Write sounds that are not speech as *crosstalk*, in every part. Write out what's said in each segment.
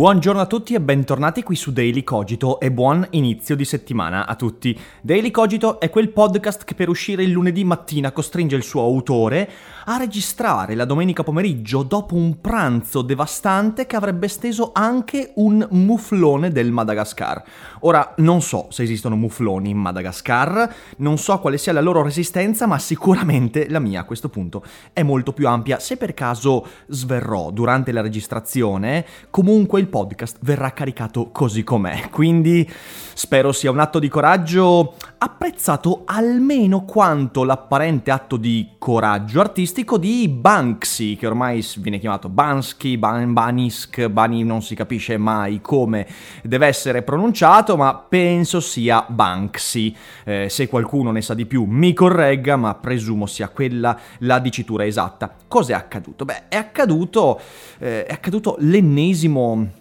Buongiorno a tutti e bentornati qui su Daily Cogito e buon inizio di settimana a tutti. Daily Cogito è quel podcast che per uscire il lunedì mattina costringe il suo autore a registrare la domenica pomeriggio dopo un pranzo devastante che avrebbe steso anche un muflone del Madagascar. Ora, non so se esistono mufloni in Madagascar, non so quale sia la loro resistenza, ma sicuramente la mia a questo punto è molto più ampia. Se per caso sverrò durante la registrazione, comunque il podcast verrà caricato così com'è. Quindi spero sia un atto di coraggio apprezzato almeno quanto l'apparente atto di coraggio artistico di Banksy, che ormai viene chiamato Bansky, Ban- Banisk, Bani non si capisce mai come deve essere pronunciato, ma penso sia Banksy. Eh, se qualcuno ne sa di più mi corregga, ma presumo sia quella la dicitura esatta. Cos'è accaduto? Beh, è accaduto, eh, è accaduto l'ennesimo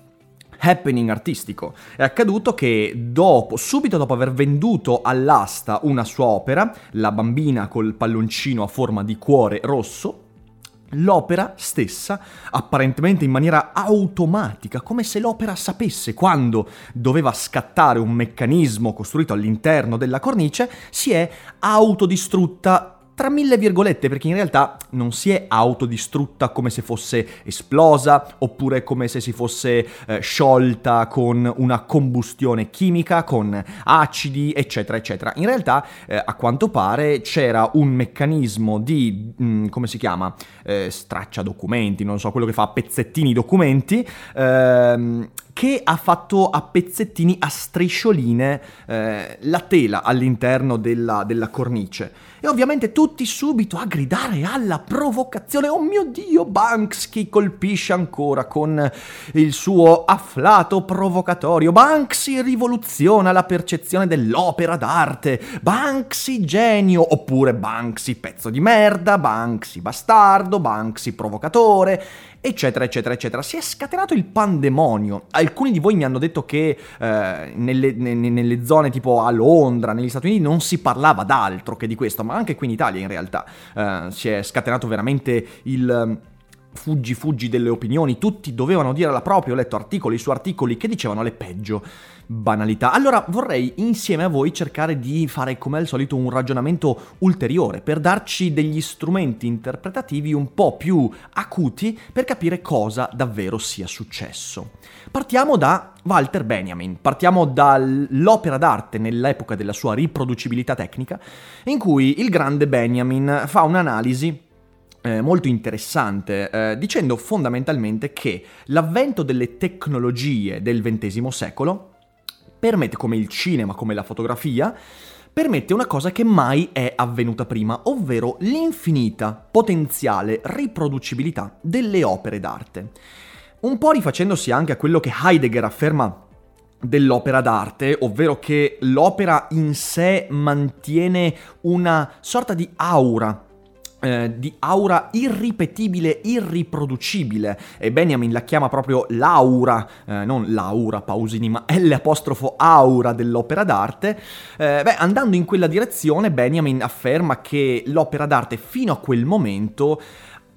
happening artistico. È accaduto che dopo, subito dopo aver venduto all'asta una sua opera, La bambina col palloncino a forma di cuore rosso, L'opera stessa, apparentemente in maniera automatica, come se l'opera sapesse quando doveva scattare un meccanismo costruito all'interno della cornice, si è autodistrutta tra mille virgolette, perché in realtà non si è autodistrutta come se fosse esplosa, oppure come se si fosse eh, sciolta con una combustione chimica, con acidi, eccetera, eccetera. In realtà, eh, a quanto pare, c'era un meccanismo di, mh, mm, come si chiama, eh, straccia documenti, non so, quello che fa pezzettini documenti, ehm, che ha fatto a pezzettini, a striscioline, eh, la tela all'interno della, della cornice. E ovviamente tutti subito a gridare alla provocazione. Oh mio Dio, Banksy colpisce ancora con il suo afflato provocatorio. Banksy rivoluziona la percezione dell'opera d'arte. Banksy genio, oppure Banksy pezzo di merda, Banksy bastardo, Banksy provocatore eccetera, eccetera, eccetera. Si è scatenato il pandemonio. Alcuni di voi mi hanno detto che eh, nelle, ne, nelle, zone tipo a Londra, negli Stati Uniti, non si parlava d'altro che di questo, ma anche qui in Italia in realtà eh, si è scatenato veramente il fuggi fuggi delle opinioni, tutti dovevano dire la propria, ho letto articoli su articoli che dicevano le peggio banalità. Allora vorrei insieme a voi cercare di fare come al solito un ragionamento ulteriore per darci degli strumenti interpretativi un po' più acuti per capire cosa davvero sia successo. Partiamo da Walter Benjamin, partiamo dall'opera d'arte nell'epoca della sua riproducibilità tecnica, in cui il grande Benjamin fa un'analisi eh, molto interessante, eh, dicendo fondamentalmente che l'avvento delle tecnologie del XX secolo permette, come il cinema, come la fotografia, permette una cosa che mai è avvenuta prima, ovvero l'infinita potenziale riproducibilità delle opere d'arte. Un po' rifacendosi anche a quello che Heidegger afferma dell'opera d'arte, ovvero che l'opera in sé mantiene una sorta di aura eh, di aura irripetibile, irriproducibile e Benjamin la chiama proprio l'aura, eh, non l'aura Pausini, ma *laughs* l'apostrofo aura dell'opera d'arte. Eh, beh, andando in quella direzione Benjamin afferma che l'opera d'arte fino a quel momento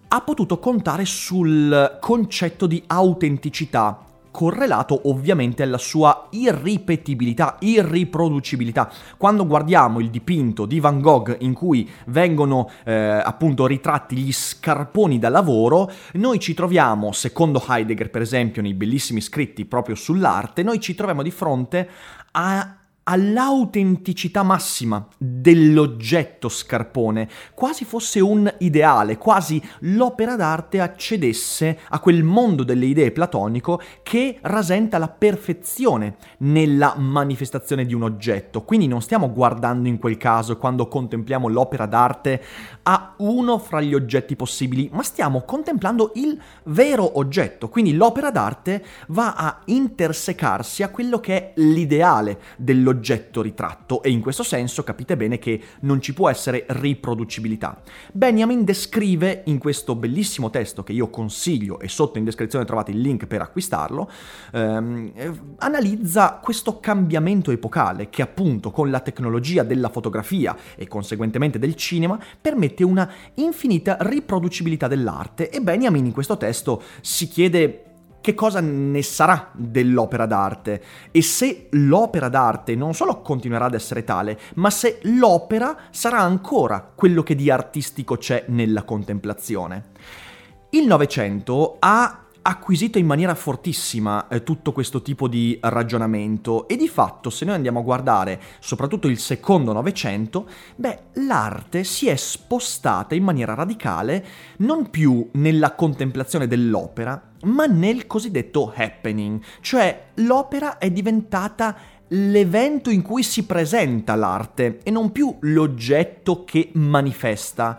ha potuto contare sul concetto di autenticità, correlato ovviamente alla sua irripetibilità, irriproducibilità. Quando guardiamo il dipinto di Van Gogh in cui vengono eh, appunto ritratti gli scarponi da lavoro, noi ci troviamo, secondo Heidegger per esempio, nei bellissimi scritti proprio sull'arte, noi ci troviamo di fronte a all'autenticità massima dell'oggetto scarpone, quasi fosse un ideale, quasi l'opera d'arte accedesse a quel mondo delle idee platonico che rasenta la perfezione nella manifestazione di un oggetto. Quindi non stiamo guardando in quel caso, quando contempliamo l'opera d'arte, a uno fra gli oggetti possibili, ma stiamo contemplando il vero oggetto. Quindi l'opera d'arte va a intersecarsi a quello che è l'ideale dell'oggetto l'oggetto ritratto e in questo senso capite bene che non ci può essere riproducibilità. Benjamin descrive in questo bellissimo testo che io consiglio e sotto in descrizione trovate il link per acquistarlo, ehm, analizza questo cambiamento epocale che appunto con la tecnologia della fotografia e conseguentemente del cinema permette una infinita riproducibilità dell'arte e Benjamin in questo testo si chiede che cosa ne sarà dell'opera d'arte e se l'opera d'arte non solo continuerà ad essere tale, ma se l'opera sarà ancora quello che di artistico c'è nella contemplazione. Il Novecento ha acquisito in maniera fortissima eh, tutto questo tipo di ragionamento. E di fatto se noi andiamo a guardare soprattutto il secondo Novecento, beh, l'arte si è spostata in maniera radicale non più nella contemplazione dell'opera, ma nel cosiddetto happening, cioè l'opera è diventata l'evento in cui si presenta l'arte e non più l'oggetto che manifesta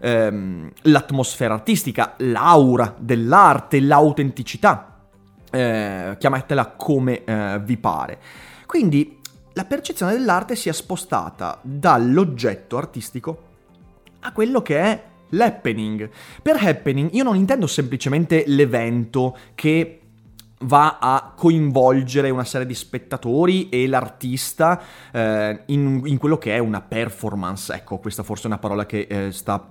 ehm, l'atmosfera artistica, l'aura dell'arte, l'autenticità, eh, chiamatela come eh, vi pare. Quindi la percezione dell'arte si è spostata dall'oggetto artistico a quello che è l'happening. Per happening io non intendo semplicemente l'evento che va a coinvolgere una serie di spettatori e l'artista eh, in, in, quello che è una performance. Ecco, questa forse è una parola che eh, sta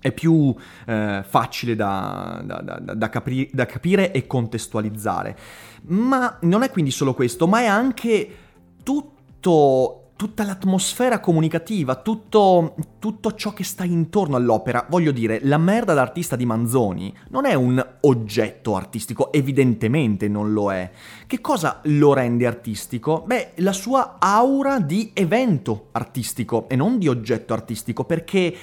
è più eh, facile da, da, da, da, capri- da capire e contestualizzare. Ma non è quindi solo questo, ma è anche tutto tutta l'atmosfera comunicativa, tutto, tutto, ciò che sta intorno all'opera. Voglio dire, la merda d'artista di Manzoni non è un oggetto artistico, evidentemente non lo è. Che cosa lo rende artistico? Beh, la sua aura di evento artistico e non di oggetto artistico, perché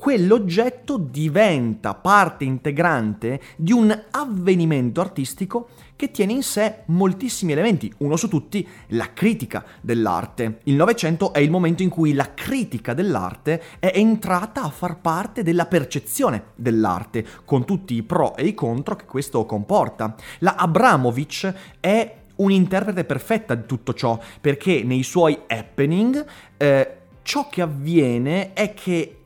quell'oggetto diventa parte integrante di un avvenimento artistico che tiene in sé moltissimi elementi, uno su tutti la critica dell'arte. Il Novecento è il momento in cui la critica dell'arte è entrata a far parte della percezione dell'arte, con tutti i pro e i contro che questo comporta. La Abramovic è un'interprete perfetta di tutto ciò, perché nei suoi happening eh, ciò che avviene è che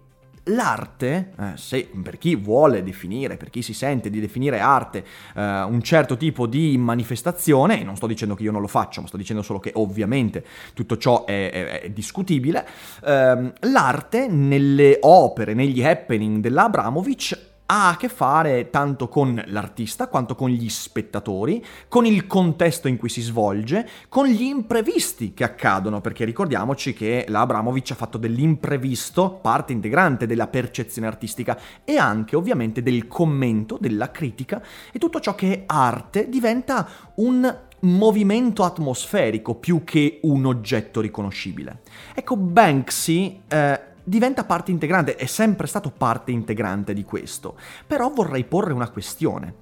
l'arte, eh, se per chi vuole definire, per chi si sente di definire arte eh, un certo tipo di manifestazione, e non sto dicendo che io non lo faccio, ma sto dicendo solo che ovviamente tutto ciò è, è, è discutibile, ehm, l'arte nelle opere, negli happening dell'Abramovic ha a che fare tanto con l'artista quanto con gli spettatori, con il contesto in cui si svolge, con gli imprevisti che accadono, perché ricordiamoci che la Abramovic ha fatto dell'imprevisto parte integrante della percezione artistica e anche ovviamente del commento, della critica e tutto ciò che è arte diventa un movimento atmosferico più che un oggetto riconoscibile. Ecco, Banksy eh, diventa parte integrante, è sempre stato parte integrante di questo. Però vorrei porre una questione.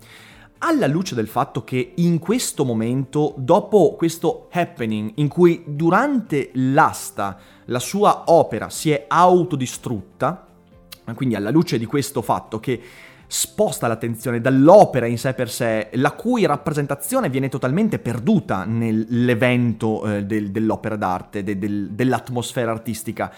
Alla luce del fatto che in questo momento, dopo questo happening in cui durante l'asta la sua opera si è autodistrutta, quindi alla luce di questo fatto che sposta l'attenzione dall'opera in sé per sé, la cui rappresentazione viene totalmente perduta nell'evento eh, del, dell'opera d'arte, de, del, dell'atmosfera artistica.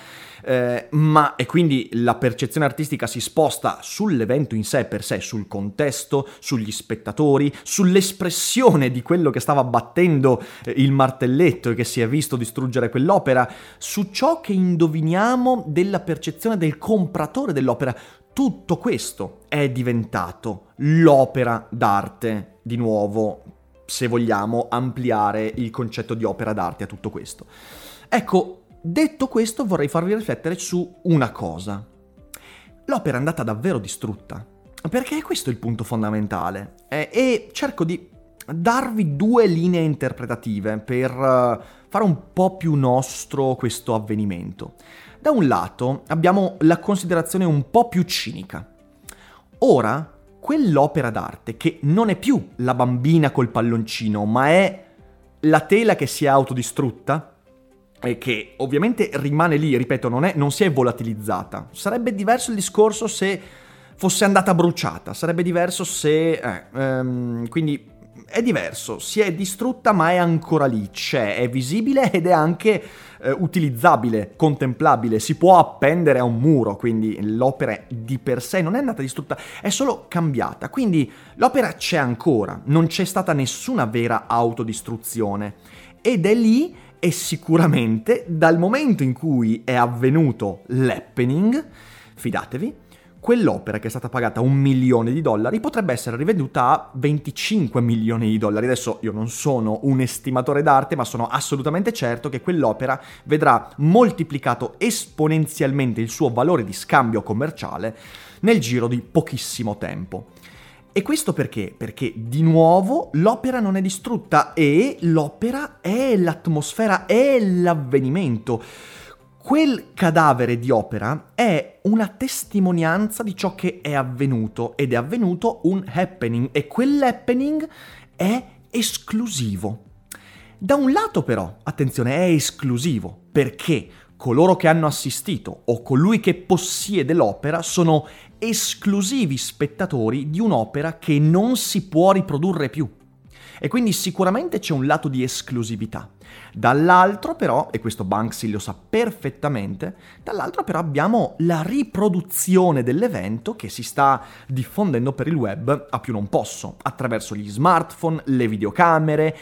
Eh, ma e quindi la percezione artistica si sposta sull'evento in sé per sé, sul contesto, sugli spettatori, sull'espressione di quello che stava battendo eh, il martelletto e che si è visto distruggere quell'opera, su ciò che indoviniamo della percezione del compratore dell'opera. Tutto questo è diventato l'opera d'arte, di nuovo, se vogliamo ampliare il concetto di opera d'arte a tutto questo. Ecco, detto questo vorrei farvi riflettere su una cosa. L'opera è andata davvero distrutta, perché è questo il punto fondamentale. Eh, e cerco di darvi due linee interpretative per uh, fare un po' più nostro questo avvenimento. Da un lato abbiamo la considerazione un po' più cinica. Ora, quell'opera d'arte che non è più la bambina col palloncino, ma è la tela che si è autodistrutta, e che ovviamente rimane lì, ripeto, non, è, non si è volatilizzata. Sarebbe diverso il discorso se fosse andata bruciata, sarebbe diverso se... Eh, um, quindi è diverso, si è distrutta ma è ancora lì, c'è, è visibile ed è anche eh, utilizzabile, contemplabile, si può appendere a un muro, quindi l'opera di per sé non è andata distrutta, è solo cambiata, quindi l'opera c'è ancora, non c'è stata nessuna vera autodistruzione ed è lì e sicuramente dal momento in cui è avvenuto l'happening, fidatevi, quell'opera che è stata pagata un milione di dollari potrebbe essere rivenduta a 25 milioni di dollari. Adesso io non sono un estimatore d'arte, ma sono assolutamente certo che quell'opera vedrà moltiplicato esponenzialmente il suo valore di scambio commerciale nel giro di pochissimo tempo. E questo perché? Perché di nuovo l'opera non è distrutta e l'opera è l'atmosfera, è l'avvenimento quel cadavere di opera è una testimonianza di ciò che è avvenuto ed è avvenuto un happening e quell'happening è esclusivo. Da un lato però, attenzione, è esclusivo perché coloro che hanno assistito o colui che possiede l'opera sono esclusivi spettatori di un'opera che non si può riprodurre più. E quindi sicuramente c'è un lato di esclusività. Dall'altro però, e questo Banksy lo sa perfettamente, dall'altro però abbiamo la riproduzione dell'evento che si sta diffondendo per il web a più non posso, attraverso gli smartphone, le videocamere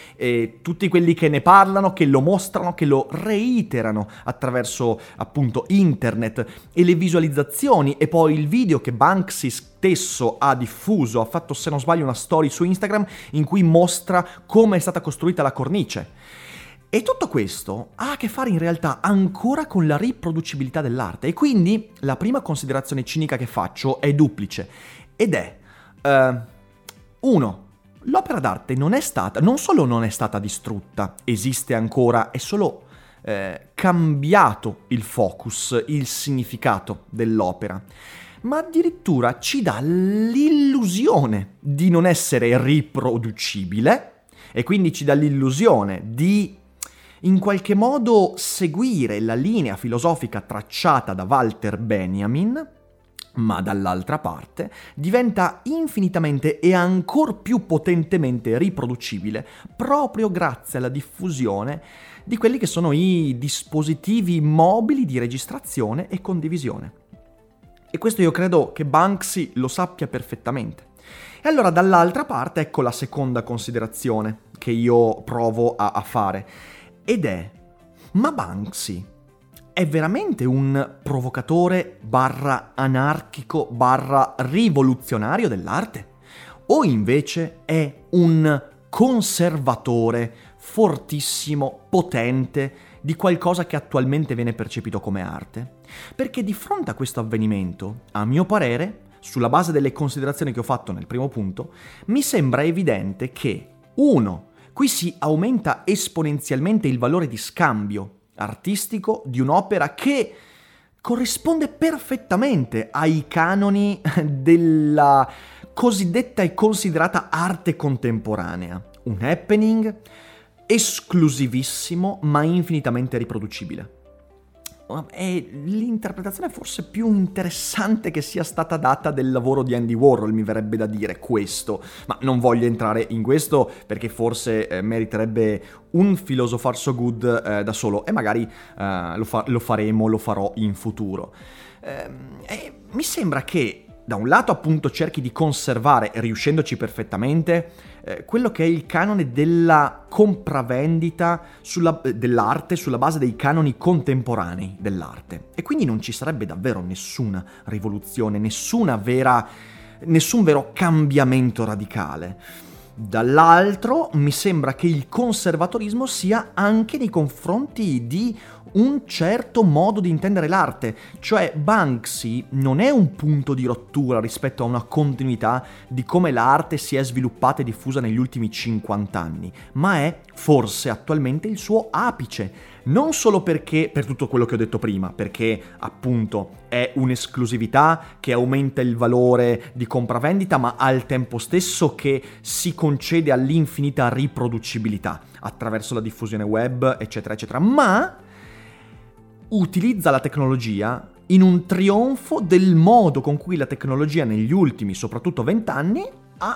tutti quelli che ne parlano, che lo mostrano, che lo reiterano attraverso appunto internet e le visualizzazioni e poi il video che Banksy stesso ha diffuso, ha fatto se non sbaglio una story su Instagram in cui mostra come è stata costruita la cornice. E tutto questo ha a che fare in realtà ancora con la riproducibilità dell'arte. E quindi la prima considerazione cinica che faccio è duplice. Ed è uh, uno, l'opera d'arte non è stata, non solo non è stata distrutta, esiste ancora, è solo eh, cambiato il focus, il significato dell'opera, ma addirittura ci dà l'illusione di non essere riproducibile e quindi ci dà l'illusione di in qualche modo seguire la linea filosofica tracciata da Walter Benjamin, ma dall'altra parte diventa infinitamente e ancor più potentemente riproducibile proprio grazie alla diffusione di quelli che sono i dispositivi mobili di registrazione e condivisione. E questo io credo che Banksy lo sappia perfettamente. E allora dall'altra parte ecco la seconda considerazione che io provo a, a fare ed è, ma Banksy è veramente un provocatore barra anarchico barra rivoluzionario dell'arte? O invece è un conservatore fortissimo, potente, di qualcosa che attualmente viene percepito come arte? Perché di fronte a questo avvenimento, a mio parere, sulla base delle considerazioni che ho fatto nel primo punto, mi sembra evidente che, uno, Qui si aumenta esponenzialmente il valore di scambio artistico di un'opera che corrisponde perfettamente ai canoni *laughs* della cosiddetta e considerata arte contemporanea. Un happening esclusivissimo ma infinitamente riproducibile è l'interpretazione forse più interessante che sia stata data del lavoro di Andy Warhol, mi verrebbe da dire questo, ma non voglio entrare in questo perché forse eh, meriterebbe un filosofar so good eh, da solo e magari eh, lo, fa- lo, faremo, lo farò in futuro. Ehm, mi sembra che da un lato appunto cerchi di conservare, riuscendoci perfettamente, eh, quello che è il canone della compravendita sulla, eh, dell'arte sulla base dei canoni contemporanei dell'arte. E quindi non ci sarebbe davvero nessuna rivoluzione, nessuna vera, nessun vero cambiamento radicale. Dall'altro mi sembra che il conservatorismo sia anche nei confronti di un certo modo di intendere l'arte, cioè Banksy non è un punto di rottura rispetto a una continuità di come l'arte si è sviluppata e diffusa negli ultimi 50 anni, ma è forse attualmente il suo apice. Non solo perché, per tutto quello che ho detto prima, perché appunto è un'esclusività che aumenta il valore di compravendita, ma al tempo stesso che si concede all'infinita riproducibilità attraverso la diffusione web, eccetera, eccetera, ma utilizza la tecnologia in un trionfo del modo con cui la tecnologia negli ultimi, soprattutto vent'anni,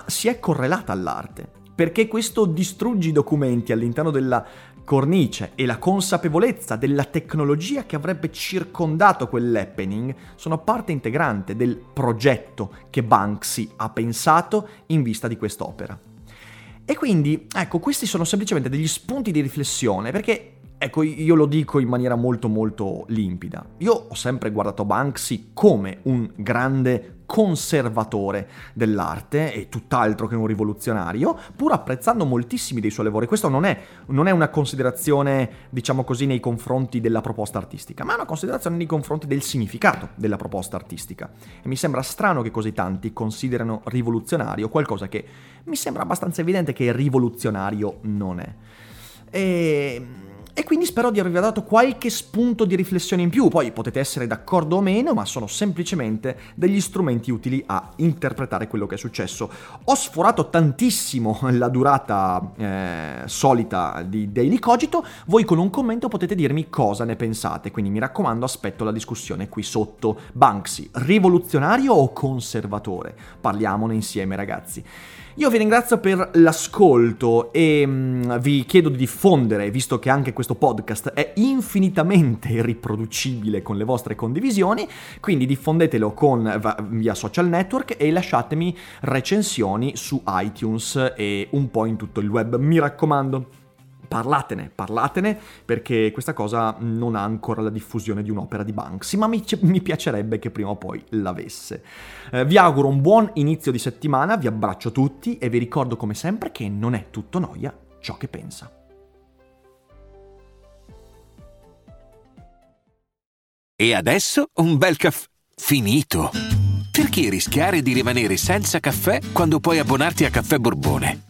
si è correlata all'arte. Perché questo distruggi i documenti all'interno della cornice e la consapevolezza della tecnologia che avrebbe circondato quell'happening sono parte integrante del progetto che Banksy ha pensato in vista di quest'opera. E quindi, ecco, questi sono semplicemente degli spunti di riflessione, perché Ecco, io lo dico in maniera molto molto limpida. Io ho sempre guardato Banksy come un grande conservatore dell'arte e tutt'altro che un rivoluzionario, pur apprezzando moltissimi dei suoi lavori. Questo non è, non è, una considerazione, diciamo così, nei confronti della proposta artistica, ma è una considerazione nei confronti del significato della proposta artistica. E mi sembra strano che così tanti considerano rivoluzionario qualcosa che mi sembra abbastanza evidente che rivoluzionario non è. E e quindi spero di avervi dato qualche spunto di riflessione in più, poi potete essere d'accordo o meno, ma sono semplicemente degli strumenti utili a interpretare quello che è successo. Ho sforato tantissimo *laughs* la durata eh, solita di Daily Cogito, voi con un commento potete dirmi cosa ne pensate, quindi mi raccomando aspetto la discussione qui sotto. Banksy, rivoluzionario o conservatore? Parliamone insieme ragazzi. Io vi ringrazio per l'ascolto e um, vi chiedo di diffondere, visto che anche questo podcast è infinitamente riproducibile con le vostre condivisioni, quindi diffondetelo con, via social network e lasciatemi recensioni su iTunes e un po' in tutto il web, mi raccomando. Parlatene, parlatene, perché questa cosa non ha ancora la diffusione di un'opera di Banksy, ma mi, mi piacerebbe che prima o poi l'avesse. Eh, vi auguro un buon inizio di settimana, vi abbraccio tutti e vi ricordo come sempre che non è tutto noia ciò che pensa. E adesso un bel caffè finito. Perché rischiare di rimanere senza caffè quando puoi abbonarti a Caffè Borbone?